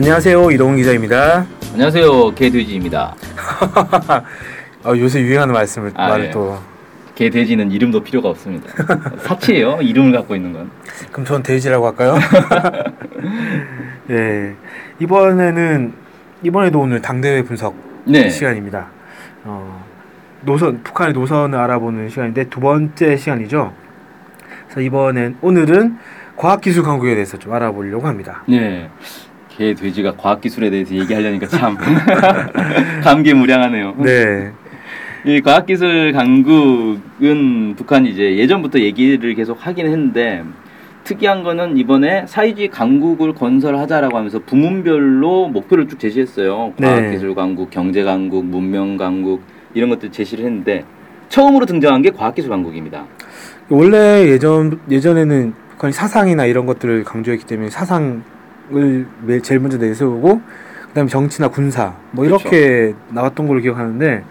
안녕하세요 이동훈 기자입니다. 안녕하세요 개돼지입니다. 어, 요새 유행하는 말씀을 아, 말을 예. 또 개돼지는 이름도 필요가 없습니다. 사치예요 이름을 갖고 있는 건. 그럼 전 돼지라고 할까요? 예 이번에는 이번에도 오늘 당대회 분석 네. 시간입니다. 어, 노선 북한의 노선을 알아보는 시간인데 두 번째 시간이죠. 그래서 이번엔 오늘은 과학기술 강국에 대해서 좀 알아보려고 합니다. 네. 개 돼지가 과학 기술에 대해서 얘기하려니까 참 감개무량하네요. 네, 이 과학 기술 강국은 북한이 이제 예전부터 얘기를 계속 하긴 했는데 특이한 거는 이번에 사이지 강국을 건설하자라고 하면서 부문별로 목표를 쭉 제시했어요. 네. 과학 기술 강국, 경제 강국, 문명 강국 이런 것들 제시를 했는데 처음으로 등장한 게 과학 기술 강국입니다. 원래 예전 예전에는 북한이 사상이나 이런 것들을 강조했기 때문에 사상 을 매- 제일 먼저 내세우고 그다음에 정치나 군사 뭐. 이렇게 나왔던 걸로 기억하는데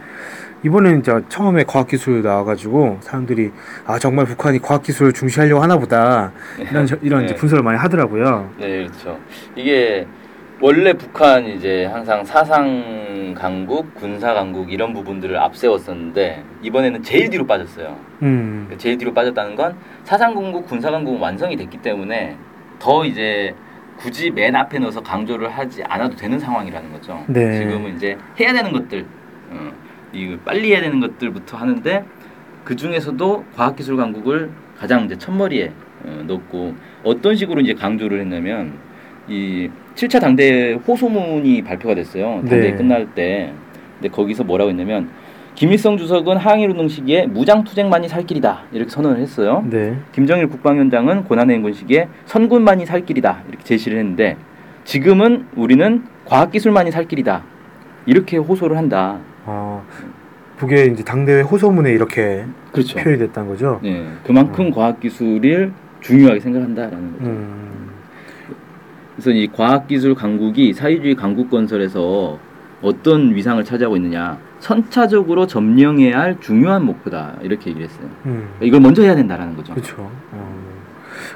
이번에는 이제 처음에 과학기술 나와가지고 사람들이 아 정말 북한이 과학기술을 중시하려고 하나보다 이런 저- 이런 네. 분석을 많이 하더라고요. 네, 그렇죠. 이게 원래 북한 이제 항상 사상 강국, 군사 강국 이런 부분들을 앞세웠었는데 이번에는 제일 뒤로 빠졌어요. 음, 제일 뒤로 빠졌다는 건 사상 강국, 군사 강국은 완성이 됐기 때문에 더 이제 굳이 맨 앞에 넣어서 강조를 하지 않아도 되는 상황이라는 거죠. 네. 지금은 이제 해야 되는 것들, 어, 이 빨리 해야 되는 것들부터 하는데 그 중에서도 과학기술 강국을 가장 이제 첫머리에 어, 넣고 어떤 식으로 이제 강조를 했냐면 이 7차 당대 호소문이 발표가 됐어요. 당대 네. 끝날 때. 근데 거기서 뭐라고 했냐면 김일성 주석은 항일 운동 시기에 무장 투쟁만이 살 길이다 이렇게 선언을 했어요. 네, 김정일 국방위원장은 고난행군 시기에 선군만이 살 길이다 이렇게 제시를 했는데 지금은 우리는 과학기술만이 살 길이다 이렇게 호소를 한다. 어, 북의 이제 당대회 호소문에 이렇게 그렇죠. 표현이 됐다는 거죠. 네, 그만큼 과학기술을 중요하게 생각한다라는 거죠. 음, 그래서 이 과학기술 강국이 사회주의 강국 건설에서 어떤 위상을 차지하고 있느냐 선차적으로 점령해야 할 중요한 목표다 이렇게 얘기를 했어요. 음. 이걸 먼저 해야 된다라는 거죠. 그렇죠. 어.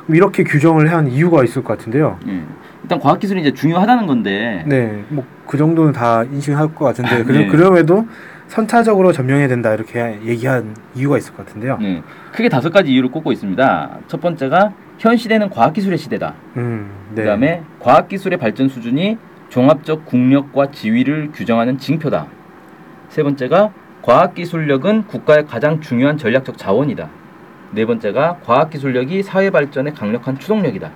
이렇게 규정을 한 이유가 있을 것 같은데요. 예. 일단 과학기술이 이제 중요하다는 건데 네, 뭐 그 정도는 다 인식할 것 같은데 그, 네. 그럼에도 선차적으로 점령해야 된다 이렇게 얘기한 이유가 있을 것 같은데요. 네, 크게 다섯 가지 이유를 꼽고 있습니다. 첫 번째가 현 시대는 과학기술의 시대다. 음, 네. 그다음에 과학기술의 발전 수준이 종합적 국력과 지위를 규정하는 징표다. 세 번째가 과학기술력은 국가의 가장 중요한 전략적 자원이다. 네 번째가 과학기술력이 사회 발전의 강력한 추동력이다.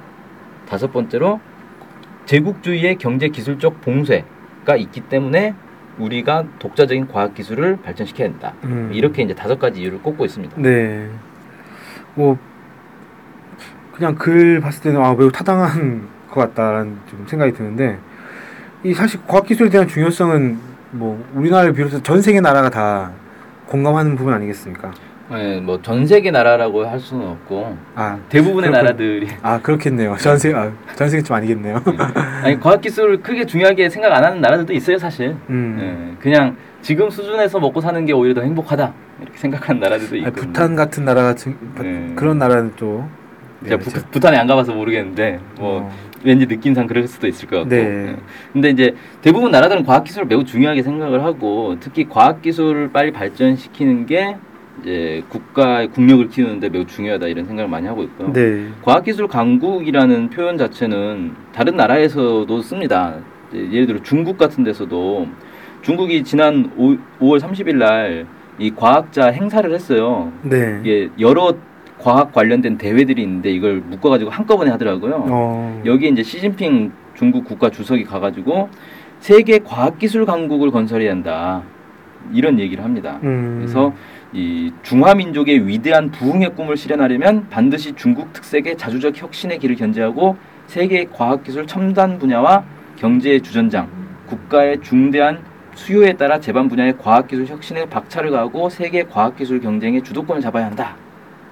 다섯 번째로 제국주의의 경제 기술적 봉쇄가 있기 때문에 우리가 독자적인 과학기술을 발전시켜야 된다. 음. 이렇게 이제 다섯 가지 이유를 꼽고 있습니다. 네. 뭐 그냥 글 봤을 때는 아 매우 타당한 것 같다라는 좀 생각이 드는데 이 사실 과학기술에 대한 중요성은 뭐 우리나라를 비롯해서 전 세계 나라가 다 공감하는 부분 아니겠습니까? 네, 뭐 전 세계 나라라고 할 수는 없고 아, 대부분의 그렇군. 나라들이 아 그렇겠네요. 전 세계 아, 전 세계 좀 아니겠네요. 아니 과학 기술을 크게 중요하게 생각 안 하는 나라들도 있어요 사실. 음. 예, 그냥 지금 수준에서 먹고 사는 게 오히려 더 행복하다 이렇게 생각하는 나라들도 있거든요. 부탄 같은 나라 같은 네. 그런 나라는 또 제가 네, 부, 부탄에 안 가봐서 모르겠는데 뭐 어, 왠지 느낌상 그럴 수도 있을 것 같고. 네. 예. 근데 이제 대부분 나라들은 과학기술을 매우 중요하게 생각을 하고 특히 과학기술을 빨리 발전시키는 게 이제 국가의 국력을 키우는데 매우 중요하다 이런 생각을 많이 하고 있고요. 네. 과학기술 강국이라는 표현 자체는 다른 나라에서도 씁니다. 예를 들어 중국 같은 데서도 중국이 지난 5, 5월 30일 날 이 과학자 행사를 했어요. 네. 이게 여러 과학 관련된 대회들이 있는데 이걸 묶어가지고 한꺼번에 하더라고요. 어. 여기에 이제 시진핑 중국 국가 주석이 가가지고 세계 과학기술 강국을 건설해야 한다 이런 얘기를 합니다. 음. 그래서 이 중화민족의 위대한 부흥의 꿈을 실현하려면 반드시 중국 특색의 자주적 혁신의 길을 견제하고 세계 과학기술 첨단 분야와 경제의 주전장, 국가의 중대한 수요에 따라 제반 분야의 과학기술 혁신에 박차를 가하고 세계 과학기술 경쟁의 주도권을 잡아야 한다.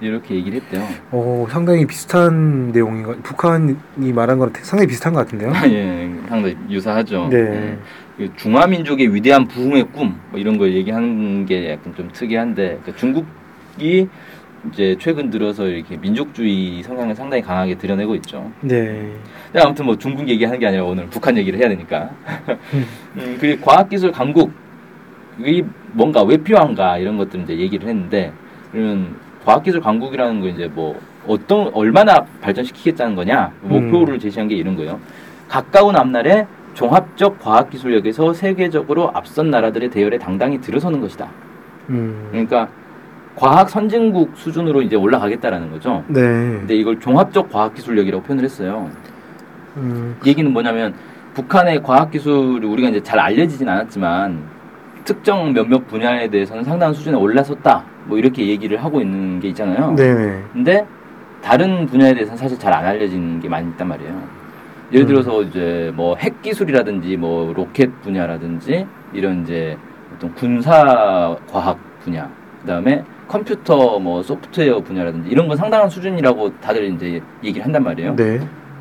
이렇게 얘기를 했대요. 어, 상당히 비슷한 내용인 것. 북한이 말한 거랑 상당히 비슷한 것 같은데요. 예, 상당히 유사하죠. 네. 예. 그 중화민족의 위대한 부흥의 꿈, 뭐 이런 걸 얘기하는 게 약간 좀 특이한데, 그 중국이 이제 최근 들어서 이렇게 민족주의 성향을 상당히 강하게 드러내고 있죠. 네. 근데 아무튼 뭐 중국 얘기하는 게 아니라 오늘 북한 얘기를 해야 되니까. 음, 그 과학기술 강국 이 뭔가 왜 필요한가 이런 것들 이제 얘기를 했는데 그러면 과학기술 강국이라는 거 이제 뭐 어떤 얼마나 발전시키겠다는 거냐 목표를 제시한 게 이런 거예요. 가까운 앞날에 종합적 과학기술력에서 세계적으로 앞선 나라들의 대열에 당당히 들어서는 것이다. 음. 그러니까 과학 선진국 수준으로 이제 올라가겠다라는 거죠. 네. 근데 이걸 종합적 과학기술력이라고 표현을 했어요. 음. 얘기는 뭐냐면 북한의 과학기술이 우리가 이제 잘 알려지진 않았지만 특정 몇몇 분야에 대해서는 상당한 수준에 올라섰다. 뭐 이렇게 얘기를 하고 있는 게 있잖아요. 네. 근데 다른 분야에 대해서는 사실 잘 안 알려진 게 많이 있단 말이에요. 예를 음. 들어서 이제 뭐 핵 기술이라든지 뭐 로켓 분야라든지 이런 이제 어떤 군사 과학 분야, 그다음에 컴퓨터 뭐 소프트웨어 분야라든지 이런 건 상당한 수준이라고 다들 이제 얘기를 한단 말이에요. 네.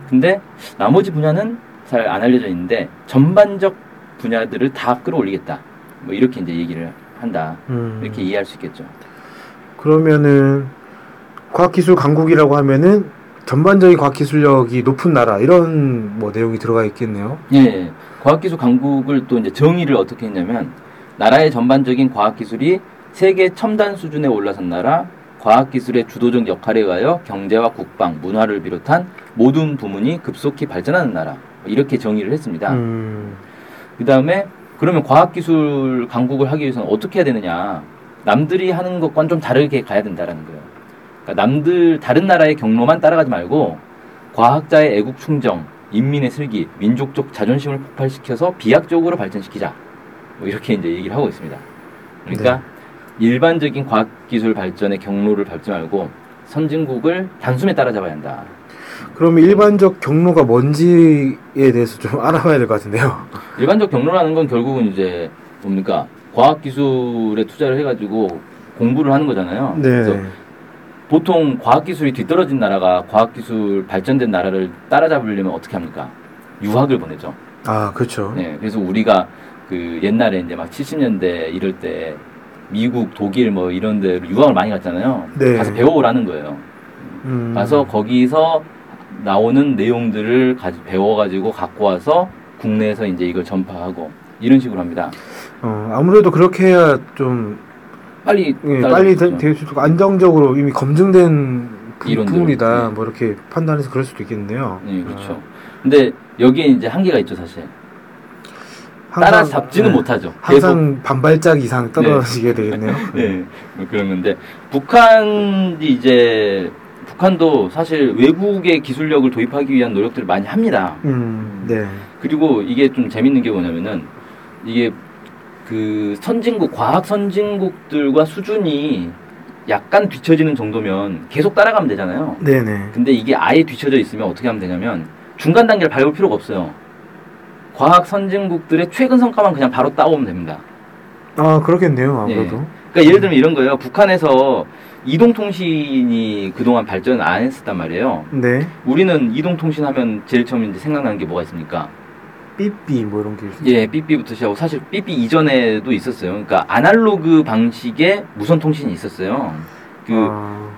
근데 나머지 분야는 잘 안 알려져 있는데 전반적 분야들을 다 끌어올리겠다. 뭐 이렇게 이제 얘기를 한다. 음. 이렇게 이해할 수 있겠죠. 그러면은 과학기술 강국이라고 하면은 전반적인 과학기술력이 높은 나라 이런 뭐 내용이 들어가 있겠네요. 예, 예. 과학기술 강국을 또 이제 정의를 어떻게 했냐면 나라의 전반적인 과학기술이 세계 첨단 수준에 올라선 나라, 과학기술의 주도적 역할에 의하여 경제와 국방, 문화를 비롯한 모든 부문이 급속히 발전하는 나라 뭐 이렇게 정의를 했습니다. 음. 그 다음에 그러면 과학기술 강국을 하기 위해서는 어떻게 해야 되느냐? 남들이 하는 것과는 좀 다르게 가야 된다라는 거예요. 그러니까 남들 다른 나라의 경로만 따라가지 말고 과학자의 애국 충정, 인민의 슬기, 민족적 자존심을 폭발시켜서 비약적으로 발전시키자. 뭐 이렇게 이제 얘기를 하고 있습니다. 그러니까 일반적인 과학기술 발전의 경로를 밟지 말고 선진국을 단숨에 따라잡아야 한다. 그러면 일반적 경로가 뭔지에 대해서 좀 알아봐야 될 것 같은데요. 일반적 경로라는 건 결국은 이제 뭡니까 과학 기술에 투자를 해가지고 공부를 하는 거잖아요. 그래서 네. 보통 과학 기술이 뒤떨어진 나라가 과학 기술 발전된 나라를 따라잡으려면 어떻게 합니까? 유학을 보내죠. 아, 그렇죠. 네, 그래서 우리가 그 옛날에 이제 막 70년대 이럴 때 미국, 독일 뭐 이런 데로 유학을 많이 갔잖아요. 네. 가서 배워오라는 거예요. 음. 가서 거기서 나오는 내용들을 가지, 배워가지고 갖고 와서 국내에서 이제 이걸 전파하고 이런 식으로 합니다. 어, 아무래도 그렇게 해야 좀 빨리 예, 빨리 수 있죠. 될수 있고 안정적으로 이미 검증된 그. 부분이다. 네. 뭐 이렇게 판단해서 그럴 수도 있겠네요. 네, 그렇죠. 근데 여기에 이제 한계가 있죠, 사실. 아, 따라잡지는 네. 못하죠. 항상 반발짝 이상 떨어지게 되겠네요. 네, 뭐 그런 건데 북한이 이제 북한도 사실 외국의 기술력을 도입하기 위한 노력들을 많이 합니다. 음, 네. 그리고 이게 좀 재밌는 게 뭐냐면은 이게 그 선진국 과학 선진국들과 수준이 약간 뒤처지는 정도면 계속 따라가면 되잖아요. 네네. 근데 이게 아예 뒤처져 있으면 어떻게 하면 되냐면 중간 단계를 밟을 필요가 없어요. 과학 선진국들의 최근 성과만 그냥 바로 따오면 됩니다. 아, 그렇겠네요. 아무래도. 그러니까 예를 들면 이런 거예요. 북한에서 이동통신이 그동안 발전 안 했었단 말이에요. 네. 우리는 이동통신 하면 제일 처음 이제 생각나는 게 뭐가 있습니까? 삐삐 뭐 이런 게 있어요. 예, 삐삐부터 시작하고 사실 삐삐 이전에도 있었어요. 그러니까 아날로그 방식의 무선 통신이 있었어요. 그 아,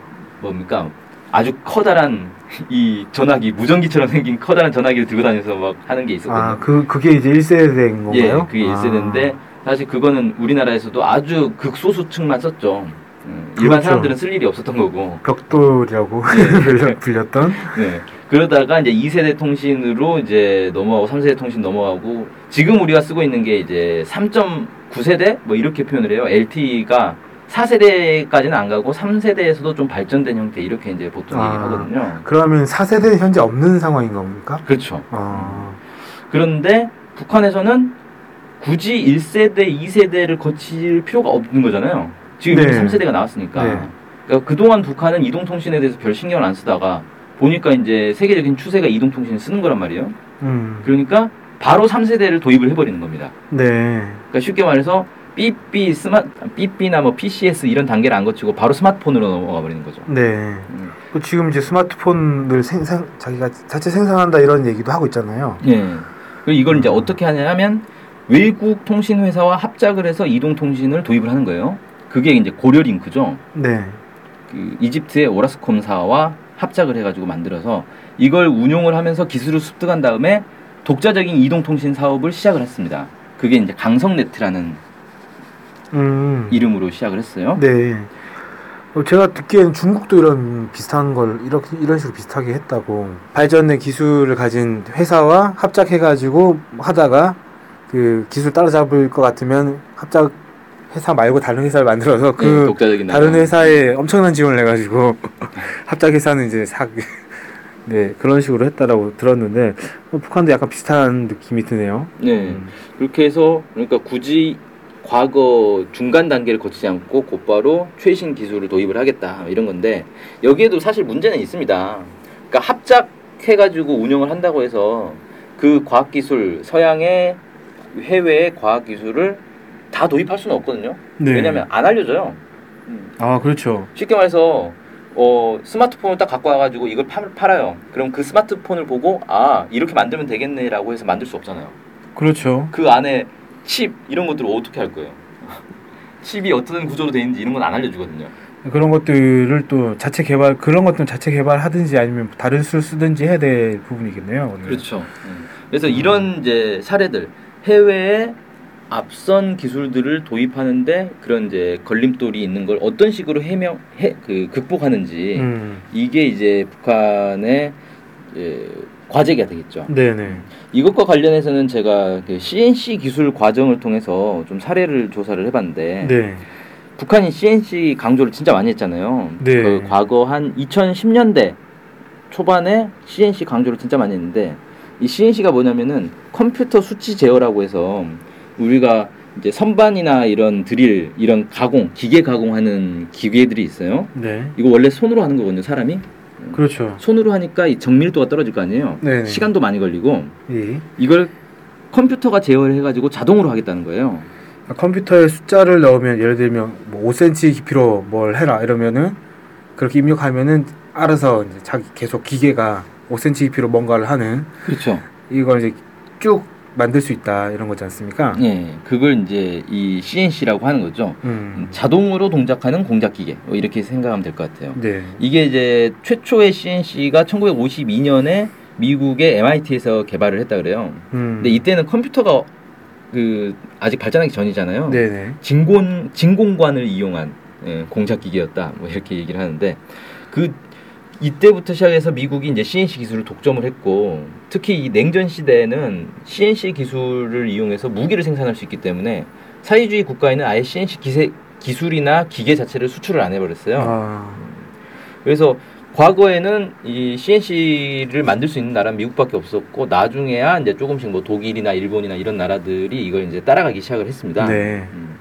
뭡니까? 아주 커다란 이 전화기 무전기처럼 생긴 커다란 전화기를 들고 다녀서 막 하는 게 있었거든요. 아, 그 그게 이제 1세대인 예, 건가요? 그게 아. 1세대인데 사실 그거는 우리나라에서도 아주 극소수층만 썼죠. 음, 일반 그렇죠. 사람들은 쓸 일이 없었던 거고. 벽돌이라고 네. 불렸- 불렸던. 네. 그러다가 이제 2세대 통신으로 이제 넘어가고 3세대 통신 넘어가고 지금 우리가 쓰고 있는 게 이제 3.9세대 뭐 이렇게 표현을 해요. LTE가 4세대까지는 안 가고 3세대에서도 좀 발전된 형태 이렇게 이제 보통 아. 얘기하거든요. 그러면 4세대 현재 없는 상황인 겁니까? 그렇죠. 아, 그런데 북한에서는 굳이 1세대, 2세대를 거칠 필요가 없는 거잖아요. 지금 네. 3세대가 나왔으니까. 네. 그러니까 그동안 북한은 이동통신에 대해서 별 신경을 안 쓰다가 보니까 이제 세계적인 추세가 이동통신을 쓰는 거란 말이에요. 음, 그러니까 바로 3세대를 도입을 해버리는 겁니다. 네. 그러니까 쉽게 말해서 삐삐 스마 삐삐나 뭐 PCS 이런 단계를 안 거치고 바로 스마트폰으로 넘어가 버리는 거죠. 네. 음. 그 지금 이제 스마트폰을 생산 자기가 자체 생산한다 이런 얘기도 하고 있잖아요. 예. 그리고 이걸 이제 어떻게 하냐면 외국 통신 회사와 합작을 해서 이동 통신을 도입을 하는 거예요. 그게 이제 고려 링크죠. 네. 그 이집트의 오라스콤사와 합작을 해가지고 만들어서 이걸 운용을 하면서 기술을 습득한 다음에 독자적인 이동통신 사업을 시작을 했습니다. 그게 이제 강성네트라는 음. 이름으로 시작을 했어요. 네. 어, 제가 듣기에는 중국도 이런 비슷한 걸 이렇게 이런 식으로 비슷하게 했다고 발전의 기술을 가진 회사와 합작해가지고 하다가 그 기술 따라잡을 것 같으면 합작 회사 말고 다른 회사를 만들어서 그 네, 다른. 회사에 엄청난 지원을 해가지고 합작 회사는 이제 사 네, 그런 식으로 했다라고 들었는데 어, 북한도 약간 비슷한 느낌이 드네요. 네. 음. 그렇게 해서 그러니까 굳이 과거 중간 단계를 거치지 않고 곧바로 최신 기술을 도입을 하겠다 이런 건데 여기에도 사실 문제는 있습니다. 그러니까 합작해가지고 운영을 한다고 해서 그 과학 기술 서양의 해외의 과학 기술을 다 도입할 수는 없거든요. 네. 왜냐하면 안 알려져요. 아 그렇죠. 쉽게 말해서 어, 스마트폰을 딱 갖고 와가지고 이걸 팔, 팔아요. 그럼 그 스마트폰을 보고 아 이렇게 만들면 되겠네라고 해서 만들 수 없잖아요. 그렇죠. 그 안에 칩 이런 것들을 어떻게 할 거예요? 칩이 어떤 구조로 되어 있는지 이런 건 안 알려주거든요. 그런 것들을 또 자체 개발 그런 것들은 자체 개발하든지 아니면 다른 수를 쓰든지 해야 될 부분이겠네요. 오늘. 그렇죠. 그래서 이런 이제 사례들 해외에 앞선 기술들을 도입하는데 그런 이제 걸림돌이 있는 걸 어떤 식으로 해명 해그 극복하는지 음. 이게 이제 북한의 예, 과제가 되겠죠. 네네. 이것과 관련해서는 제가 그 CNC 기술 과정을 통해서 좀 사례를 조사를 해봤는데 네. 북한이 CNC 강조를 진짜 많이 했잖아요. 네. 그 과거 한 2010년대 초반에 CNC 강조를 진짜 많이 했는데 이 CNC가 뭐냐면은 컴퓨터 수치 제어라고 해서 우리가 이제 선반이나 이런 드릴 이런 가공 기계 가공하는 기계들이 있어요. 네. 이거 원래 손으로 하는 거거든요, 사람이. 그렇죠. 손으로 하니까 이 정밀도가 떨어질 거 아니에요. 네네. 시간도 많이 걸리고 예. 이걸 컴퓨터가 제어를 해가지고 자동으로 하겠다는 거예요. 컴퓨터에 숫자를 넣으면 예를 들면 뭐 5cm 깊이로 뭘 해라 이러면은 그렇게 입력하면은 알아서 이제 자기 계속 기계가 5cm 깊이로 뭔가를 하는 그렇죠. 이걸 이제 쭉 만들 수 있다 이런 거지 않습니까? 예, 그걸 이제 이 CNC라고 하는 거죠. 음. 자동으로 동작하는 공작 기계 뭐 이렇게 생각하면 될 것 같아요. 네. 이게 이제 최초의 CNC가 1952년에 미국의 MIT에서 개발을 했다 그래요. 음. 근데 이때는 컴퓨터가 그 아직 발전하기 전이잖아요. 네네. 진공 진공관을 이용한 예, 공작 기계였다. 뭐 이렇게 얘기를 하는데 그 이때부터 시작해서 미국이 이제 CNC 기술을 독점을 했고 특히 이 냉전 시대에는 CNC 기술을 이용해서 무기를 생산할 수 있기 때문에 사회주의 국가에는 아예 CNC 기세, 기술이나 기계 자체를 수출을 안 해버렸어요. 아. 그래서 과거에는 이 CNC를 만들 수 있는 나라는 미국밖에 없었고 나중에야 이제 조금씩 뭐 독일이나 일본이나 이런 나라들이 이걸 이제 따라가기 시작을 했습니다. 네. 음.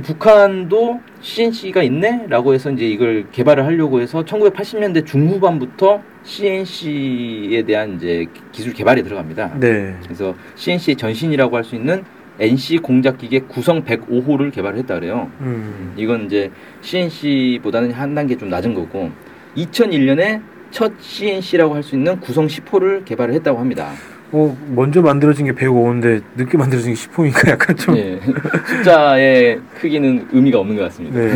북한도 CNC가 있네라고 해서 이제 이걸 개발을 하려고 해서 1980년대 중후반부터 CNC에 대한 이제 기술 개발에 들어갑니다. 네. 그래서 CNC의 전신이라고 할 수 있는 NC 공작기계 구성 105호를 개발을 했다 그래요. 음. 이건 이제 CNC보다는 한 단계 좀 낮은 거고 2001년에 첫 CNC라고 할 수 있는 구성 10호를 개발을 했다고 합니다. 어 먼저 만들어진 게 105인데 늦게 만들어진 게 10호니까 약간 좀. 예, 숫자의 크기는 의미가 없는 것 같습니다. 네.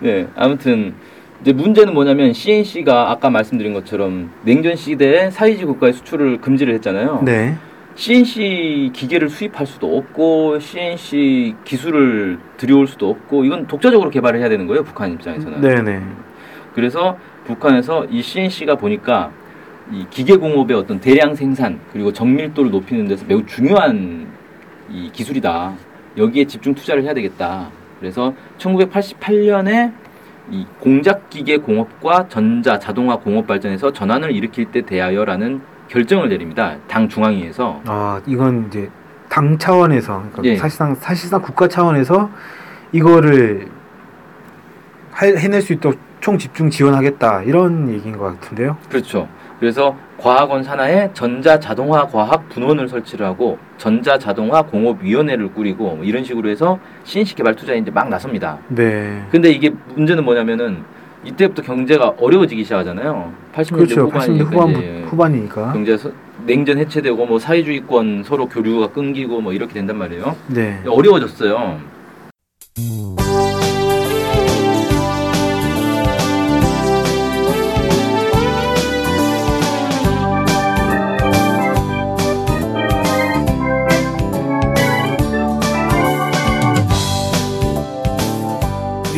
네, 아무튼 이제 문제는 뭐냐면 CNC가 아까 말씀드린 것처럼 냉전 시대에 사회주의 국가의 수출을 금지를 했잖아요. 네. CNC 기계를 수입할 수도 없고 CNC 기술을 들여올 수도 없고 이건 독자적으로 개발을 해야 되는 거예요 북한 입장에서는. 네네. 그래서 북한에서 이 CNC가 보니까 이 기계 공업의 어떤 대량 생산 그리고 정밀도를 높이는 데서 매우 중요한 이 기술이다. 여기에 집중 투자를 해야 되겠다. 그래서 1988년에 이 공작 기계 공업과 전자 자동화 공업 발전에서 전환을 일으킬 때 대하여라는 결정을 내립니다. 당 중앙위에서 아 이건 이제 당 차원에서 그러니까 예. 사실상 사실상 국가 차원에서 이거를 할- 해낼 수 있도록 총 집중 지원하겠다 이런 얘기인 것 같은데요. 그렇죠. 그래서 과학원 산하에 전자 자동화 과학 분원을 설치를 하고 전자 자동화 공업 위원회를 꾸리고 뭐 이런 식으로 해서 CNC 개발 투자에 이제 막 나섭니다. 네. 근데 이게 문제는 뭐냐면은 이때부터 경제가 어려워지기 시작하잖아요. 80년대 그렇죠. 후반이니까 80년 후반 후반 이니까. 경제 서, 냉전 해체되고 뭐 사회주의권 서로 교류가 끊기고 뭐 이렇게 된단 말이에요. 네. 어려워졌어요.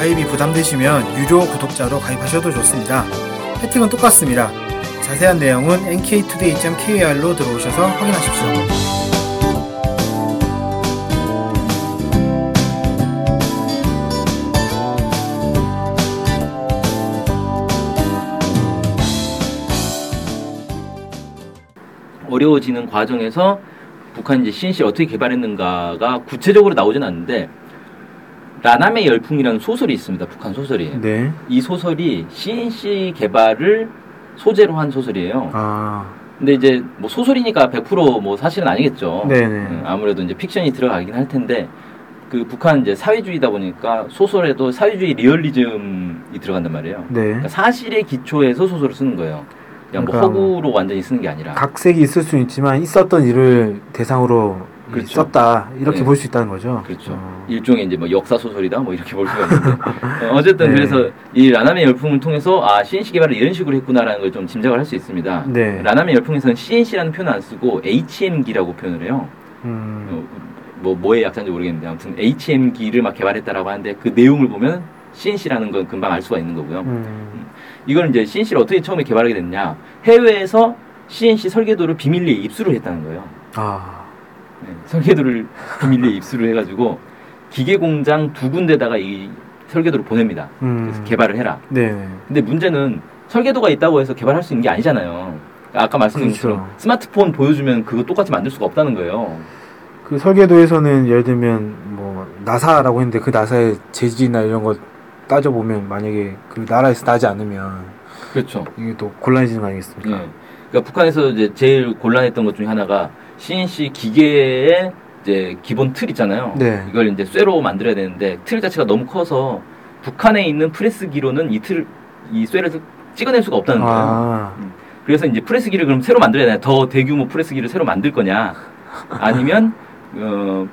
가입이 부담되시면 유료 구독자로 가입하셔도 좋습니다. 혜택은 똑같습니다. 자세한 내용은 nktoday.kr로 들어오셔서 확인하십시오. 어려워지는 과정에서 북한이 이제 CNC를 어떻게 개발했는가가 구체적으로 나오진 않는데 라남의 열풍이라는 소설이 있습니다. 북한 소설이. 네. 이 소설이 CNC 개발을 소재로 한 소설이에요. 아, 근데 이제 뭐 소설이니까 100%뭐 사실은 아니겠죠. 네네. 음, 아무래도 이제 픽션이 들어가긴 할 텐데 그 북한 이제 사회주의다 보니까 소설에도 사회주의 리얼리즘이 들어간단 말이에요. 네. 그러니까 사실에 기초해서 소설을 쓰는 거예요. 그냥 뭐 그러니까 허구로 완전히 쓰는 게 아니라. 각색이 있을 수 있지만 있었던 일을 대상으로 그렇죠. 썼다 이렇게 네. 볼수 있다는 거죠. 그렇죠. 어. 일종의 이제 뭐 역사 소설이다 뭐 이렇게 볼 수가 있는데 어, 어쨌든 네. 그래서 이 라남의 열풍을 통해서 아 CNC 개발을 이런 식으로 했구나라는 걸 좀 짐작을 할 수 있습니다. 네. 라남의 열풍에서는 CNC라는 표현을 안 쓰고 HM기라고 표현을 해요. 음, 어, 뭐 뭐의 약자인지 모르겠는데 아무튼 HM기를 막 개발했다라고 하는데 그 내용을 보면 CNC라는 건 금방 알 수가 있는 거고요. 음, 이거는 이제 CNC를 어떻게 처음에 개발하게 됐냐? 해외에서 CNC 설계도를 비밀리에 입수를 했다는 거예요. 아, 네, 설계도를 비밀리에 입수를 해가지고 기계 공장 두 군데다가 이 설계도를 보냅니다. 음, 그래서 개발을 해라. 네. 근데 문제는 설계도가 있다고 해서 개발할 수 있는 게 아니잖아요. 아까 말씀드린 그렇죠. 것처럼 스마트폰 보여주면 그거 똑같이 만들 수가 없다는 거예요. 그 설계도에서는 예를 들면 뭐 나사라고 했는데 그 나사의 재질이나 이런 거 따져 보면 만약에 그 나라에서 나지 않으면 그렇죠. 이게 또 곤란해지는 거 아니겠습니까? 예. 그러니까 북한에서 이제 제일 곤란했던 것 중에 하나가 CNC 기계의 이제 기본 틀 있잖아요. 네. 이걸 이제 쇠로 만들어야 되는데 틀 자체가 너무 커서 북한에 있는 프레스기로는 이 틀, 이 쇠를 찍어낼 수가 없다는 거예요. 아, 그래서 이제 프레스기를 그럼 새로 만들어야 되나? 더 대규모 프레스기를 새로 만들 거냐? 아니면 어,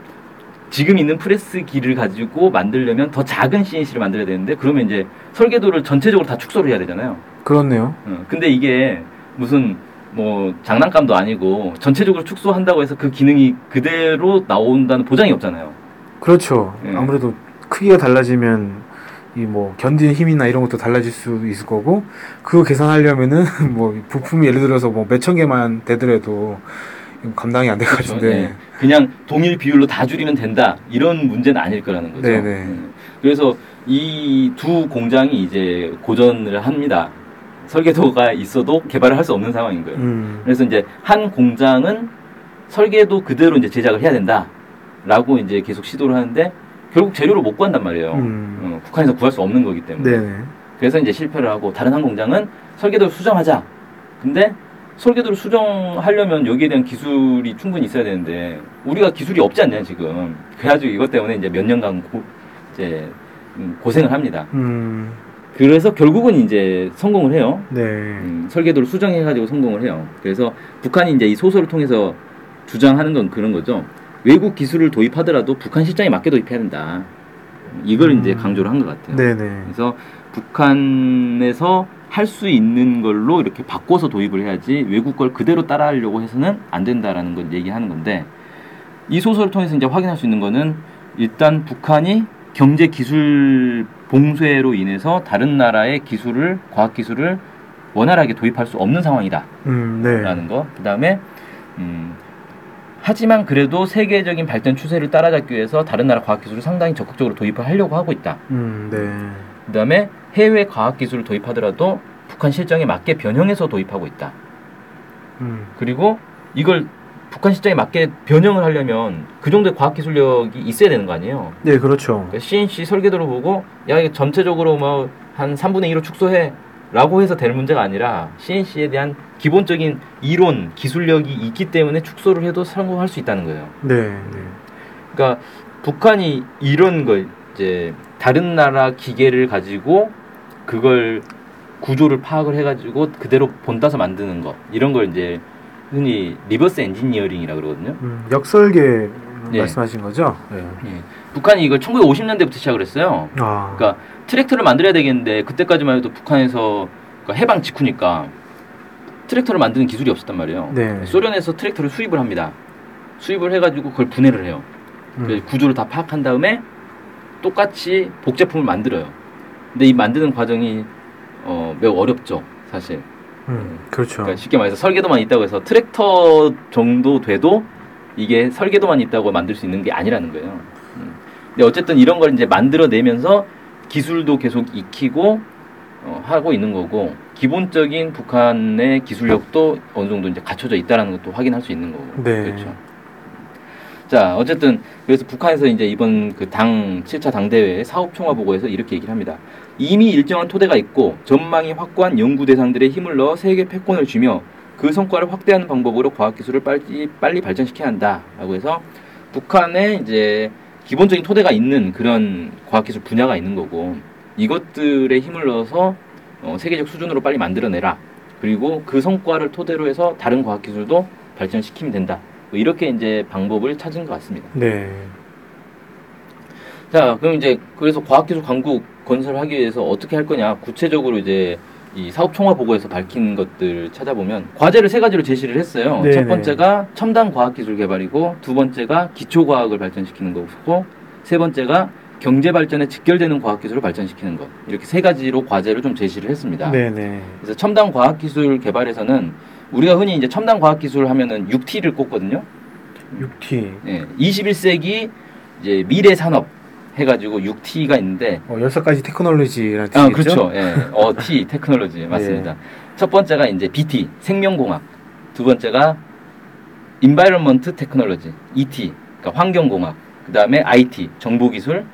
지금 있는 프레스기를 가지고 만들려면 더 작은 CNC를 만들어야 되는데 그러면 이제 설계도를 전체적으로 다 축소를 해야 되잖아요. 그렇네요. 어, 근데 이게 무슨 뭐 장난감도 아니고 전체적으로 축소한다고 해서 그 기능이 그대로 나온다는 보장이 없잖아요. 그렇죠. 예. 아무래도 크기가 달라지면 이 뭐 견디는 힘이나 이런 것도 달라질 수 있을 거고 그거 계산하려면은 뭐 부품이 예를 들어서 뭐 몇 천 개만 되더라도 감당이 안 될것 그렇죠. 같은데. 네. 그냥 동일 비율로 다 줄이면 된다 이런 문제는 아닐 거라는 거죠. 네네. 음. 그래서 이 두 공장이 이제 고전을 합니다. 설계도가 있어도 개발을 할 수 없는 상황인 거예요. 음, 그래서 이제 한 공장은 설계도 그대로 이제 제작을 해야 된다라고 이제 계속 시도를 하는데 결국 재료를 못 구한단 말이에요. 음. 어, 북한에서 구할 수 없는 거기 때문에. 네네. 그래서 이제 실패를 하고 다른 한 공장은 설계도를 수정하자. 근데 설계도를 수정하려면 여기에 대한 기술이 충분히 있어야 되는데 우리가 기술이 없지 않냐 지금. 그래가지고 이것 때문에 이제 몇 년간 고, 이제 음, 고생을 합니다. 음, 그래서 결국은 이제 성공을 해요. 네. 음, 설계도를 수정해가지고 성공을 해요. 그래서 북한이 이제 이 소설을 통해서 주장하는 건 그런 거죠. 외국 기술을 도입하더라도 북한 실정에 맞게 도입해야 된다. 이걸 음. 이제 강조를 한 것 같아요. 네네. 그래서 북한에서 할 수 있는 걸로 이렇게 바꿔서 도입을 해야지 외국 걸 그대로 따라하려고 해서는 안 된다라는 걸 얘기하는 건데 이 소설을 통해서 이제 확인할 수 있는 거는 일단 북한이 경제 기술 봉쇄로 인해서 다른 나라의 기술을 과학 기술을 원활하게 도입할 수 없는 상황이다라는 음, 네. 거. 그다음에 음, 하지만 그래도 세계적인 발전 추세를 따라잡기 위해서 다른 나라 과학 기술을 상당히 적극적으로 도입을 하려고 하고 있다. 음, 네. 그다음에 해외 과학 기술을 도입하더라도 북한 실정에 맞게 변형해서 도입하고 있다. 음. 그리고 이걸 북한 실정에 맞게 변형을 하려면 그 정도의 과학 기술력이 있어야 되는 거 아니에요. 네, 그렇죠. 그러니까 CNC 설계도를 보고 야 이거 전체적으로 뭐 한 3분의 1로 축소해 라고 해서 될 문제가 아니라 CNC에 대한 기본적인 이론 기술력이 있기 때문에 축소를 해도 성공할 수 있다는 거예요. 네, 네. 그러니까 북한이 이런 걸 이제 다른 나라 기계를 가지고 그걸 구조를 파악을 해가지고 그대로 본따서 만드는 거 이런 걸 이제 흔히 reverse engineering이라 그러거든요. 음, 역설계 예. 말씀하신 거죠? 네. 예. 북한이 이걸 1950년대부터 시작을 했어요. 아, 그러니까 트랙터를 만들어야 되겠는데 그때까지만 해도 북한에서 그러니까 해방 직후니까 트랙터를 만드는 기술이 없었단 말이에요. 네. 소련에서 트랙터를 수입을 합니다. 수입을 해가지고 그걸 분해를 해요. 음. 구조를 다 파악한 다음에 똑같이 복제품을 만들어요. 근데 이 만드는 과정이 어, 매우 어렵죠, 사실. 음, 그렇죠. 그러니까 쉽게 말해서 설계도만 있다고 해서 트랙터 정도 돼도 이게 설계도만 있다고 만들 수 있는 게 아니라는 거예요. 음. 근데 어쨌든 이런 걸 이제 만들어내면서 기술도 계속 익히고 어, 하고 있는 거고 기본적인 북한의 기술력도 어느 정도 이제 갖춰져 있다라는 것도 확인할 수 있는 거고 네. 그렇죠. 자 어쨌든 그래서 북한에서 이제 이번 그 당 7차 당대회 사업 총화 보고에서 이렇게 얘기를 합니다. 이미 일정한 토대가 있고 전망이 확고한 연구 대상들의 힘을 넣어 세계 패권을 쥐며 그 성과를 확대하는 방법으로 과학기술을 빨리 빨리 발전시켜야 한다라고 해서 북한에 이제 기본적인 토대가 있는 그런 과학기술 분야가 있는 거고 이것들의 힘을 넣어서 어, 세계적 수준으로 빨리 만들어내라 그리고 그 성과를 토대로 해서 다른 과학기술도 발전시키면 된다 뭐 이렇게 이제 방법을 찾은 것 같습니다. 네. 자, 그럼 이제 그래서 과학기술 강국 건설하기 위해서 어떻게 할 거냐? 구체적으로 이제 이 사업 총화 보고에서 밝힌 것들 찾아보면 과제를 세 가지로 제시를 했어요. 네네. 첫 번째가 첨단 과학 기술 개발이고 두 번째가 기초 과학을 발전시키는 거고 세 번째가 경제 발전에 직결되는 과학 기술을 발전시키는 것 이렇게 세 가지로 과제를 좀 제시를 했습니다. 네, 네. 그래서 첨단 과학 기술 개발에서는 우리가 흔히 이제 첨단 과학 기술 하면은 6T를 꼽거든요. 6T. 예, 21세기 이제 미래 산업 해가지고 6T가 있는데 어, 여섯 가지 테크놀로지라는 뜻이죠? 아 그렇죠. 예, 어 T 테크놀로지 맞습니다. 첫 번째가 이제 BT 생명공학, 두 번째가 environment technology ET 그러니까 환경공학, 그 다음에 IT 정보기술,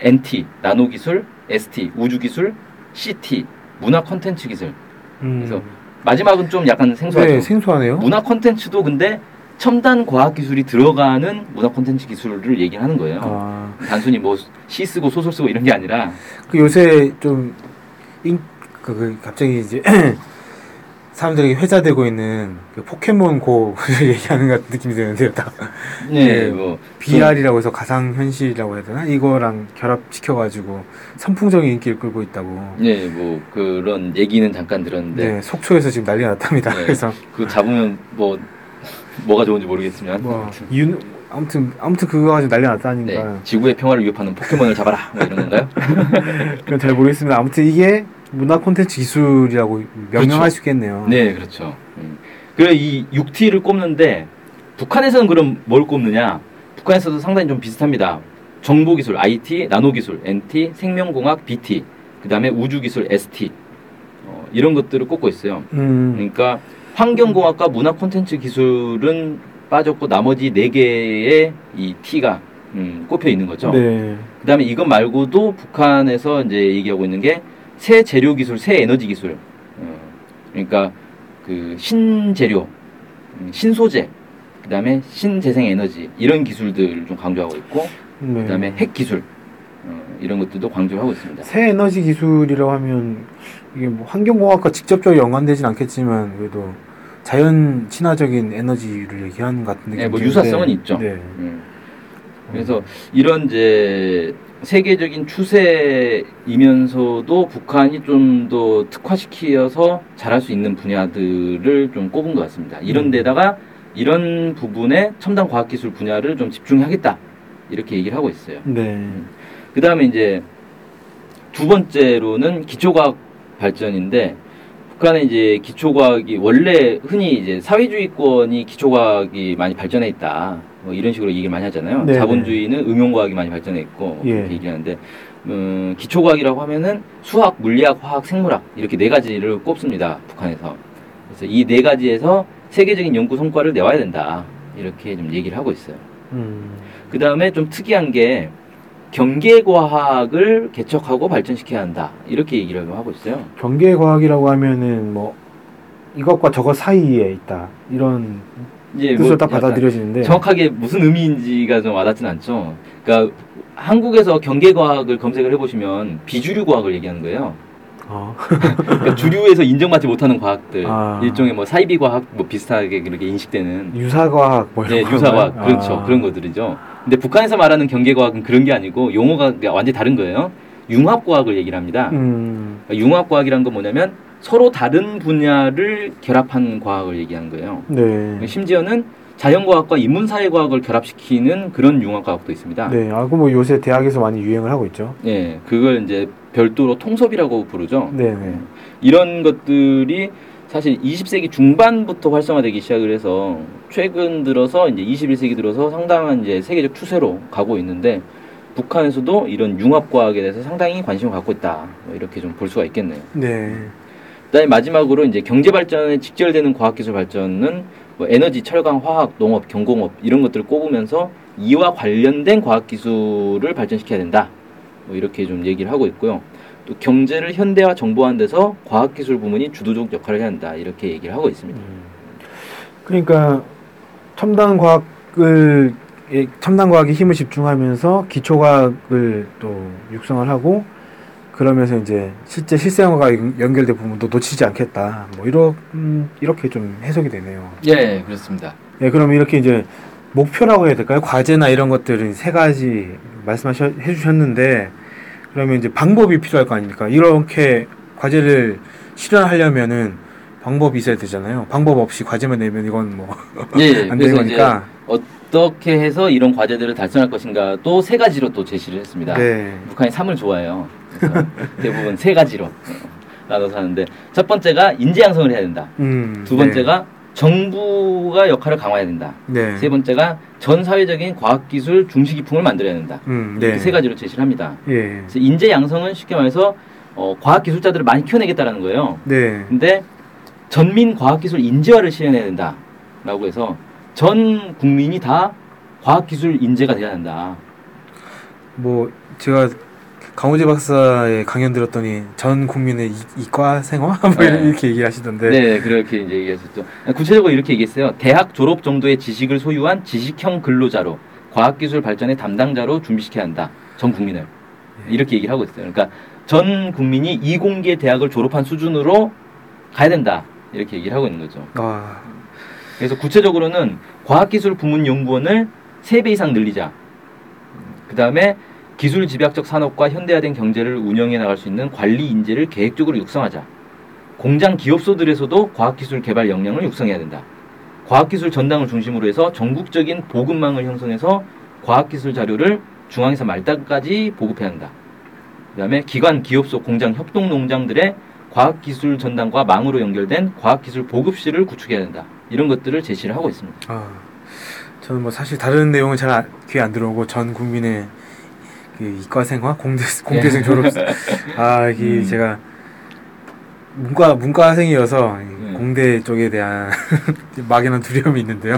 NT 나노기술, ST 우주기술, CT 문화 콘텐츠 기술. 음. 그래서 마지막은 좀 약간 생소하죠. 네, 생소하네요. 문화 콘텐츠도 근데 첨단 과학 기술이 들어가는 문화 콘텐츠 기술을 얘기하는 거예요. 아, 단순히 뭐 시 쓰고 소설 쓰고 이런 게 아니라 그 요새 좀, 인, 그, 그 갑자기 이제, 사람들에게 회자되고 있는 그 포켓몬 고를 얘기하는 것 같은 느낌이 드는데요. 다 네, 네. 뭐 VR이라고 해서 가상 현실이라고 해야 되나? 이거랑 결합시켜 가지고 선풍적인 인기를 끌고 있다고. 네, 뭐 그런 얘기는 잠깐 들었는데 네, 속초에서 지금 난리가 났답니다. 네. 그래서 그 잡으면 뭐 뭐가 좋은지 모르겠지만 뭐 아무튼, 윤 아무튼 아무튼 그거 가지고 난리 네, 났다니까 지구의 평화를 위협하는 포켓몬을 잡아라 뭐 이런 건가요? 그건 잘 모르겠습니다. 아무튼 이게 문화 콘텐츠 기술이라고 명명할 그렇죠. 수 있겠네요. 네, 그렇죠. 음. 그래 이 6T를 꼽는데 북한에서는 그럼 뭘 꼽느냐? 북한에서도 상당히 좀 비슷합니다. 정보 기술 IT, 나노 기술 NT, 생명공학 BT, 그 다음에 우주 기술 ST 어, 이런 것들을 꼽고 있어요. 음, 그러니까 환경공학과 문화 콘텐츠 기술은 빠졌고 나머지 네 개의 이 T가 음, 꼽혀 있는 거죠. 네, 그다음에 이것 말고도 북한에서 이제 얘기하고 있는 게 새 재료 기술, 새 에너지 기술. 어, 그러니까 그 신재료, 음, 신소재, 그다음에 신재생 에너지 이런 기술들을 좀 강조하고 있고, 네. 그다음에 핵 기술 어, 이런 것들도 강조하고 있습니다. 새 에너지 기술이라고 하면 이게 뭐 환경공학과 직접적으로 연관되진 않겠지만 그래도 자연 친화적인 에너지를 얘기하는 것 같은 느낌이 네, 뭐 유사성은 있죠. 네. 음. 그래서 이런 이제 세계적인 추세이면서도 북한이 좀 더 특화시키어서 잘할 수 있는 분야들을 좀 꼽은 것 같습니다. 이런 음. 데다가 이런 부분에 첨단 과학기술 분야를 좀 집중하겠다 이렇게 얘기를 하고 있어요. 네. 그 다음에 이제 두 번째로는 기초과학 발전인데 북한의 이제 기초과학이 원래 흔히 이제 사회주의권이 기초과학이 많이 발전해 있다 뭐 이런 식으로 얘기를 많이 하잖아요. 네, 자본주의는 응용과학이 많이 발전해 있고 예. 이렇게 얘기하는데 음, 기초과학이라고 하면은 수학, 물리학, 화학, 생물학 이렇게 네 가지를 꼽습니다. 북한에서. 그래서 이 네 가지에서 세계적인 연구 성과를 내와야 된다. 이렇게 좀 얘기를 하고 있어요. 음. 그 다음에 좀 특이한 게 경계과학을 개척하고 발전시켜야 한다. 이렇게 얘기를 하고 있어요. 경계과학이라고 하면은 뭐 이것과 저것 사이에 있다 이런 이제 뜻으로 받아들여지는데 정확하게 무슨 의미인지가 좀 와닿진 않죠. 그러니까 한국에서 경계과학을 검색을 해보시면 비주류 과학을 얘기하는 거예요. 어. 그러니까 주류에서 인정받지 못하는 과학들, 아. 일종의 뭐 사이비 과학 뭐 비슷하게 그렇게 인식되는 유사 과학 뭐 이런 네, 건가요? 유사 과학 아. 그렇죠 그런 것들이죠. 근데 북한에서 말하는 경계과학은 그런 게 아니고 용어가 완전히 다른 거예요. 융합과학을 얘기를 합니다. 음. 융합과학이라는 건 뭐냐면 서로 다른 분야를 결합한 과학을 얘기하는 거예요. 네. 심지어는 자연과학과 인문사회과학을 결합시키는 그런 융합과학도 있습니다. 네. 아, 그뭐 요새 대학에서 많이 유행을 하고 있죠. 예, 그걸 이제 별도로 통섭이라고 부르죠. 네, 네. 이런 것들이 사실 20세기 중반부터 활성화되기 시작을 해서 최근 들어서 이제 21세기 들어서 상당한 이제 세계적 추세로 가고 있는데 북한에서도 이런 융합과학에 대해서 상당히 관심을 갖고 있다. 뭐 이렇게 좀 볼 수가 있겠네요. 네. 그다음에 마지막으로 이제 경제 발전에 직결되는 과학기술 발전은 뭐 에너지, 철강, 화학, 농업, 경공업 이런 것들을 꼽으면서 이와 관련된 과학기술을 발전시켜야 된다. 뭐 이렇게 좀 얘기를 하고 있고요. 또 경제를 현대화 정보화한 데서 과학기술 부문이 주도적 역할을 해야 한다. 이렇게 얘기를 하고 있습니다. 음. 그러니까 첨단 과학을 예, 첨단 과학에 힘을 집중하면서 기초 과학을 또 육성을 하고 그러면서 이제 실제 실생활과 연- 연결된 부분도 놓치지 않겠다. 뭐 이러 음, 이렇게 좀 해석이 되네요. 예, 그렇습니다. 예, 그럼 이렇게 이제 목표라고 해야 될까요? 과제나 이런 것들은 세 가지 말씀하셔 해주셨는데 그러면 이제 방법이 필요할 거 아닙니까? 이렇게 과제를 실현하려면은 방법이 있어야 되잖아요. 방법 없이 과제만 내면 이건 뭐안 예, 예. 되는 거니까. 어떻게 해서 이런 과제들을 달성할 것인가 또 세 가지로 또 제시를 했습니다. 네. 북한이 삶을 좋아해요. 대부분 세 가지로 어, 나눠서 하는데 첫 번째가 인재 양성을 해야 된다. 음. 두 번째가 정부가 역할을 강화해야 된다. 네. 네. 세 번째가 전 사회적인 과학기술 중시 기풍을 만들어야 된다. 음, 네. 이렇게 세 가지로 제시를 합니다. 예. 그래서 인재 양성은 쉽게 말해서 어, 과학기술자들을 많이 키워내겠다라는 거예요. 네. 근데 전민 과학기술 인재화를 실현해야 된다라고 해서 전 국민이 다 과학기술 인재가 돼야 한다. 뭐 제가 강호재 박사의 강연 들었더니 전 국민의 이, 이과 생활 뭐 네. 이렇게 얘기를 하시던데. 네, 그렇게 이제 얘기했었죠. 구체적으로 이렇게 얘기했어요. 대학 졸업 정도의 지식을 소유한 지식형 근로자로 과학기술 발전의 담당자로 준비시켜야 한다. 전 국민을 이렇게 얘기를 하고 있어요. 그러니까 전 국민이 이공계 대학을 졸업한 수준으로 가야 된다. 이렇게 얘기를 하고 있는 거죠. 아, 그래서 구체적으로는 과학기술 부문 연구원을 3배 이상 늘리자. 그 다음에 기술 집약적 산업과 현대화된 경제를 운영해 나갈 수 있는 관리 인재를 계획적으로 육성하자. 공장 기업소들에서도 과학기술 개발 역량을 육성해야 된다. 과학기술 전당을 중심으로 해서 전국적인 보급망을 형성해서 과학기술 자료를 중앙에서 말단까지 보급해야 한다. 그 다음에 기관, 기업소, 공장, 협동 농장들의 과학기술 전당과 망으로 연결된 과학기술 보급실을 구축해야 된다. 이런 것들을 제시를 하고 있습니다. 아, 저는 뭐 사실 다른 내용은 잘 아- 귀에 안 들어오고 전 국민의 그 이과생과 공대 공대생 졸업 아 이게 음. 제가 문과 문과생이어서 이 음. 공대 쪽에 대한 막연한 두려움이 있는데요.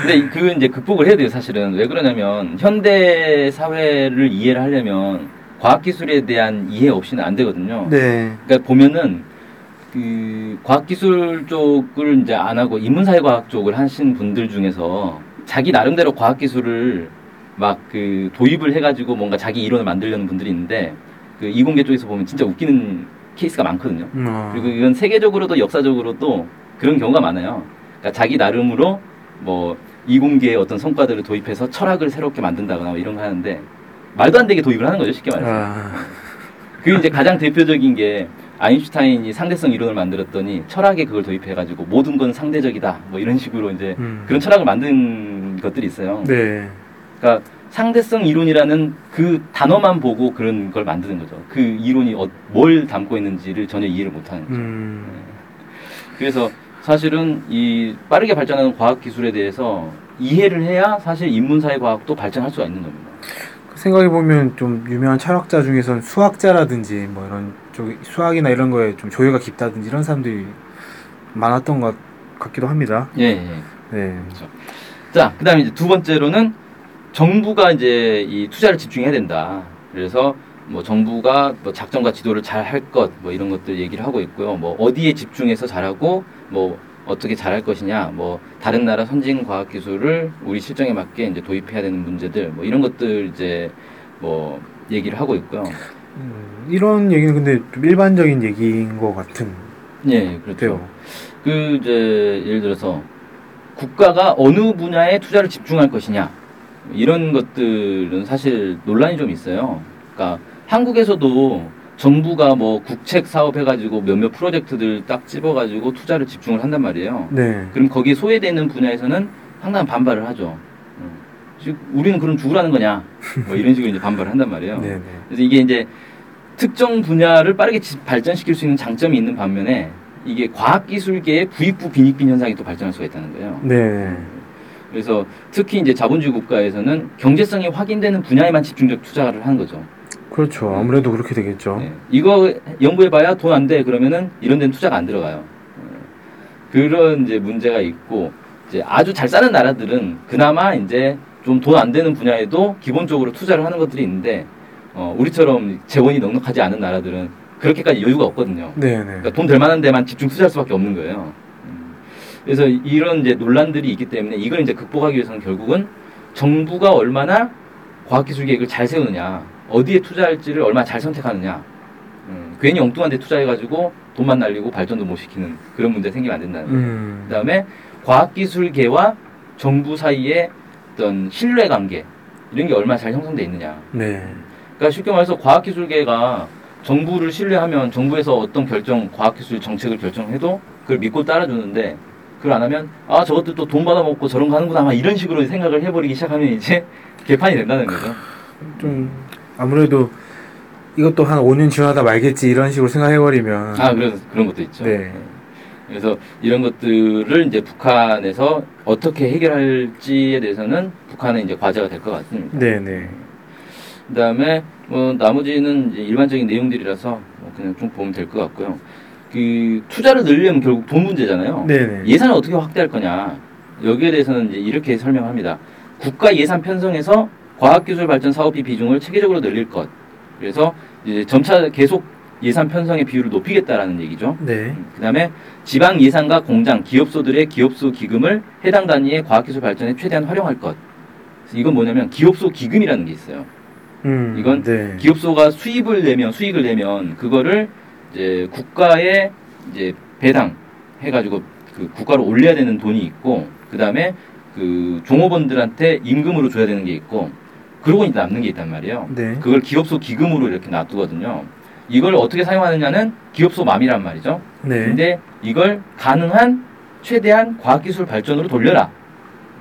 근데 이- 그 이제 극복을 해야 돼요, 사실은. 왜 그러냐면 현대 사회를 이해를 하려면 과학 기술에 대한 이해 없이는 안 되거든요. 네, 그러니까 보면은 그 과학기술 쪽을 이제 안 하고 인문사회과학 쪽을 하신 분들 중에서 자기 나름대로 과학기술을 막 그 도입을 해가지고 뭔가 자기 이론을 만들려는 분들이 있는데 그 이공계 쪽에서 보면 진짜 웃기는 케이스가 많거든요. 음, 어. 그리고 이건 세계적으로도 역사적으로도 그런 경우가 많아요. 그러니까 자기 나름으로 뭐 이공계의 어떤 성과들을 도입해서 철학을 새롭게 만든다거나 뭐 이런 거 하는데 말도 안 되게 도입을 하는 거죠, 쉽게 말해서. 아, 그 이제 가장 대표적인 게 아인슈타인이 상대성 이론을 만들었더니 철학에 그걸 도입해가지고 모든 건 상대적이다 뭐 이런 식으로 이제 음. 그런 철학을 만든 것들이 있어요. 네, 그러니까 상대성 이론이라는 그 단어만 보고 그런 걸 만드는 거죠. 그 이론이 어- 뭘 담고 있는지를 전혀 이해를 못하는 거죠. 음, 그래서 사실은 이 빠르게 발전하는 과학 기술에 대해서 이해를 해야 사실 인문사회 과학도 발전할 수가 있는 겁니다. 생각해 보면 좀 유명한 철학자 중에서는 수학자라든지 뭐 이런 쪽 수학이나 이런 거에 좀 조예가 깊다든지 이런 사람들이 많았던 것 같기도 합니다. 예, 예. 네. 자, 그다음에 이제 두 번째로는 정부가 이제 이 투자를 집중해야 된다. 그래서 뭐 정부가 뭐 작전과 지도를 잘 할 것 뭐 이런 것들 얘기를 하고 있고요. 뭐 어디에 집중해서 잘하고 뭐 어떻게 잘할 것이냐, 뭐 다른 나라 선진 과학 기술을 우리 실정에 맞게 이제 도입해야 되는 문제들, 뭐 이런 것들 이제 뭐 얘기를 하고 있고요. 음, 이런 얘기는 근데 좀 일반적인 얘기인 것 같은 예, 그렇죠. 그 이제 예를 들어서 국가가 어느 분야에 투자를 집중할 것이냐 이런 것들은 사실 논란이 좀 있어요. 그러니까 한국에서도 정부가 뭐 국책 사업 해가지고 몇몇 프로젝트들 딱 집어가지고 투자를 집중을 한단 말이에요. 네. 그럼 거기에 소외되는 분야에서는 상당한 반발을 하죠. 음. 즉 우리는 그럼 죽으라는 거냐? 뭐 이런 식으로 이제 반발을 한단 말이에요. 네, 네. 그래서 이게 이제 특정 분야를 빠르게 지- 발전시킬 수 있는 장점이 있는 반면에 이게 과학기술계의 부익부 빈익빈 현상이 또 발전할 수가 있다는 거예요. 네. 그래서 특히 이제 자본주의 국가에서는 경제성이 확인되는 분야에만 집중적 투자를 하는 거죠. 그렇죠. 아무래도 그렇게 되겠죠. 네. 이거 연구해봐야 돈 안 돼. 그러면은 이런 데는 투자가 안 들어가요. 어, 그런 이제 문제가 있고 이제 아주 잘 사는 나라들은 그나마 이제 좀 돈 안 되는 분야에도 기본적으로 투자를 하는 것들이 있는데 어, 우리처럼 재원이 넉넉하지 않은 나라들은 그렇게까지 여유가 없거든요. 네, 네. 그러니까 돈 될 만한 데만 집중 투자할 수밖에 없는 거예요. 음. 그래서 이런 이제 논란들이 있기 때문에 이걸 이제 극복하기 위해서는 결국은 정부가 얼마나 과학기술 계획을 잘 세우느냐, 어디에 투자할지를 얼마나 잘 선택하느냐. 음, 괜히 엉뚱한 데 투자해가지고 돈만 날리고 발전도 못 시키는 그런 문제 생기면 안 된다는 거예요. 음. 그 다음에 과학기술계와 정부 사이의 어떤 신뢰 관계 이런 게 얼마나 잘 형성돼 있느냐. 네. 그러니까 쉽게 말해서 과학기술계가 정부를 신뢰하면 정부에서 어떤 결정, 과학기술 정책을 결정해도 그걸 믿고 따라주는데 그걸 안 하면 아 저것도 또 돈 받아먹고 저런 거 하는구나 아마 이런 식으로 생각을 해버리기 시작하면 이제 개판이 된다는 거죠. 좀 아무래도 이것도 한 5년 지나다 말겠지 이런 식으로 생각해버리면 아 그런 그런 것도 있죠. 네. 그래서 이런 것들을 이제 북한에서 어떻게 해결할지에 대해서는 북한의 이제 과제가 될 것 같습니다. 네, 네. 그다음에 뭐 나머지는 일반적인 내용들이라서 뭐 그냥 좀 보면 될 것 같고요. 그 투자를 늘리려면 결국 돈 문제잖아요. 네, 네. 예산을 어떻게 확대할 거냐 여기에 대해서는 이제 이렇게 설명합니다. 국가 예산 편성에서 과학기술 발전 사업비 비중을 체계적으로 늘릴 것. 그래서 이제 점차 계속 예산 편성의 비율을 높이겠다라는 얘기죠. 네. 그다음에 지방 예산과 공장, 기업소들의 기업소 기금을 해당 단위의 과학기술 발전에 최대한 활용할 것. 이건 뭐냐면 기업소 기금이라는 게 있어요. 음. 이건 네. 기업소가 수입을 내면 수익을 내면 그거를 이제 국가에 이제 배당 해가지고 그 국가로 올려야 되는 돈이 있고 그 다음에 그 종업원들한테 임금으로 줘야 되는 게 있고 그러고 남는 게 있단 말이에요. 네. 그걸 기업소 기금으로 이렇게 놔두거든요. 이걸 어떻게 사용하느냐는 기업소 맘이란 말이죠. 네. 근데 이걸 가능한 최대한 과학기술 발전으로 돌려라.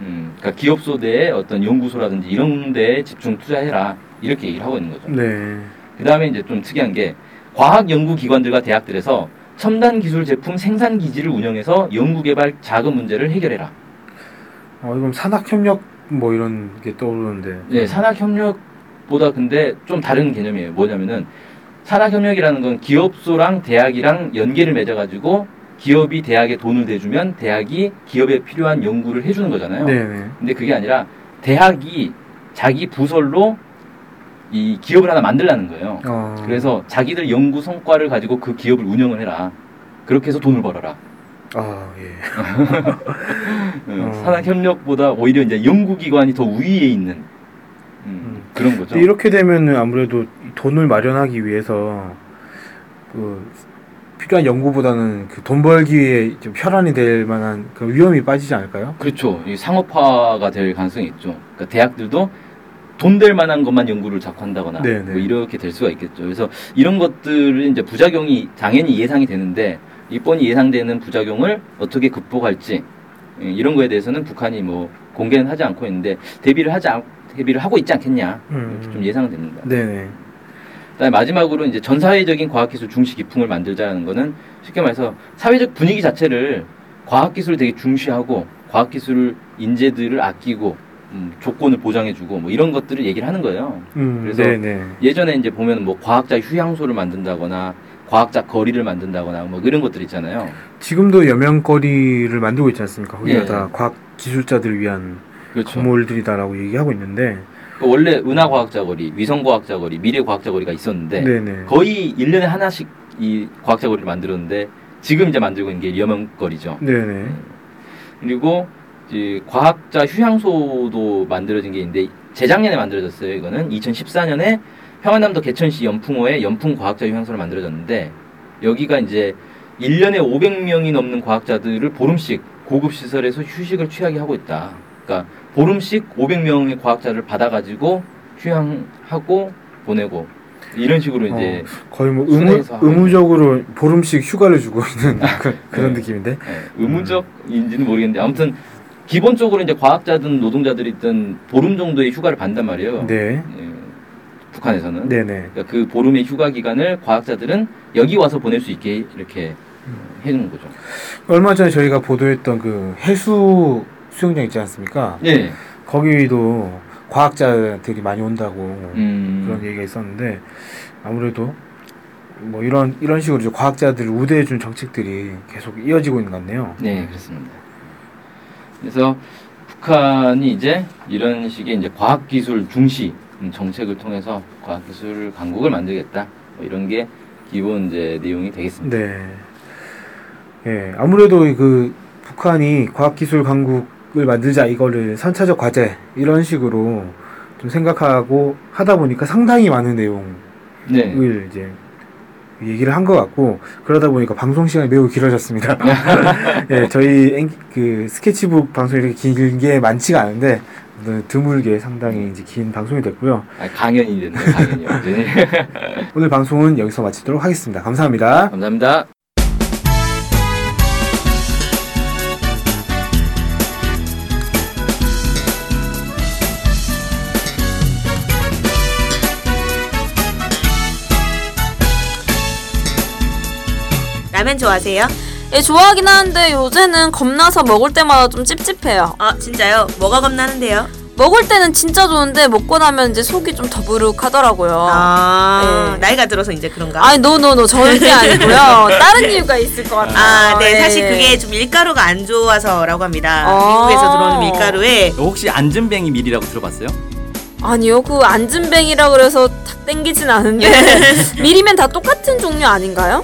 음, 그러니까 기업소 내에 어떤 연구소라든지 이런 데에 집중 투자해라. 이렇게 얘기를 하고 있는 거죠. 네. 그 다음에 이제 좀 특이한 게 과학 연구 기관들과 대학들에서 첨단 기술 제품 생산 기지를 운영해서 연구 개발 자금 문제를 해결해라. 어, 이건 산학 협력 뭐 이런 게 떠오르는데. 네, 산학 협력보다 근데 좀 다른 개념이에요. 뭐냐면은 산학 협력이라는 건 기업소랑 대학이랑 연계를 맺어 가지고 기업이 대학에 돈을 대주면 대학이 기업에 필요한 연구를 해주는 거잖아요. 네, 네. 근데 그게 아니라 대학이 자기 부설로 이 기업을 하나 만들라는 거예요. 어. 그래서 자기들 연구 성과를 가지고 그 기업을 운영을 해라. 그렇게 해서 돈을 벌어라. 아, 예. 음, 어. 산학 협력보다 오히려 이제 연구기관이 더 우위에 있는 음, 음. 그런 거죠. 이렇게 되면은 아무래도 이 돈을 마련하기 위해서 그 필요한 연구보다는 그 돈 벌기에 좀 혈안이 될 만한 그 위험이 빠지지 않을까요? 그렇죠. 이 상업화가 될 가능성이 있죠. 그러니까 대학들도 돈 될 만한 것만 연구를 자꾸 한다거나 네, 네. 뭐 이렇게 될 수가 있겠죠. 그래서 이런 것들은 이제 부작용이 당연히 예상이 되는데 이 뻔히 예상되는 부작용을 어떻게 극복할지 예, 이런 거에 대해서는 북한이 뭐 공개는 하지 않고 있는데 대비를 하지 않, 대비를 하고 있지 않겠냐 음. 이렇게 좀 예상은 됩니다. 네네. 그다음에 마지막으로 이제 전 사회적인 과학기술 중시 기풍을 만들자라는 거는 쉽게 말해서 사회적 분위기 자체를 과학기술을 되게 중시하고 과학기술 인재들을 아끼고 음, 조건을 보장해주고 뭐 이런 것들을 얘기를 하는 거예요. 음, 그래서 네네. 예전에 이제 보면 뭐 과학자 휴양소를 만든다거나 과학자 거리를 만든다거나 뭐 이런 것들 있잖아요. 지금도 여명거리를 만들고 있지 않습니까? 거기가 예. 다 과학 기술자들을 위한 그렇죠. 건물들이다라고 얘기하고 있는데, 그 원래 은하과학자 거리, 위성과학자 거리, 미래과학자 거리가 있었는데 네네. 거의 1년에 하나씩 이 과학자 거리를 만들었는데 지금 이제 만들고 있는 게 여명거리죠. 네네. 그리고 이제 과학자 휴양소도 만들어진 게 있는데 재작년에 만들어졌어요. 이거는 2014년에 평안남도 개천시 연풍호에 연풍 과학자 휴양소를 만들어졌는데 여기가 이제 1년에 500명이 넘는 과학자들을 보름씩 고급 시설에서 휴식을 취하게 하고 있다. 그러니까 보름씩 500명의 과학자를 받아가지고 휴양하고 보내고 이런 식으로 이제 거의 뭐 의무, 의무적으로 보름씩 휴가를 주고 있는 그, 그런 네. 느낌인데. 예, 의무적인지는 모르겠는데 아무튼 기본적으로 이제 과학자든 노동자들이든 보름 정도의 휴가를 받단 말이에요. 네. 예, 북한에서는. 네네. 그러니까 그 보름의 휴가 기간을 과학자들은 여기 와서 보낼 수 있게 이렇게 해주는 거죠. 얼마 전에 저희가 보도했던 그 해수 수영장 있지 않습니까? 예. 거기도 과학자들이 많이 온다고 음. 그런 얘기가 있었는데 아무래도 뭐 이런 이런 식으로 과학자들을 우대해 준 정책들이 계속 이어지고 있는 것 같네요. 네, 그렇습니다. 그래서 북한이 이제 이런 식의 이제 과학기술 중시 음, 정책을 통해서 과학기술 강국을 만들겠다. 뭐 이런 게 기본 이제 내용이 되겠습니다. 네. 예, 아무래도 그 북한이 과학기술 강국을 만들자 이거를 선차적 과제 이런 식으로 좀 생각하고 하다 보니까 상당히 많은 내용을 네. 이제 얘기를 한 것 같고 그러다 보니까 방송 시간이 매우 길어졌습니다. 예, 저희 앵- 그 스케치북 방송이 이렇게 길게 많지가 않은데 드물게 상당히 이제 긴 방송이 됐고요. 아, 강연이 됐네요. 강연이 완전히. 오늘 방송은 여기서 마치도록 하겠습니다. 감사합니다. 감사합니다. 라면 좋아하세요? 예, 좋아하긴 하는데 요새는 겁나서 먹을 때마다 좀 찝찝해요. 아 진짜요? 뭐가 겁나는데요? 먹을 때는 진짜 좋은데 먹고 나면 이제 속이 좀 더부룩하더라고요. 아 네. 나이가 들어서 이제 그런가? 아니 노노노 절대 아니고요. 다른 이유가 있을 것 같아요. 아, 네. 예, 사실 예. 그게 좀 밀가루가 안 좋아서라고 합니다. 아. 미국에서 들어오는 밀가루에 혹시 안전뱅이 밀이라고 들어봤어요? 아니요, 그 안전뱅이라 그래서 탁 땡기진 않은데 밀이면 다 똑같은 종류 아닌가요?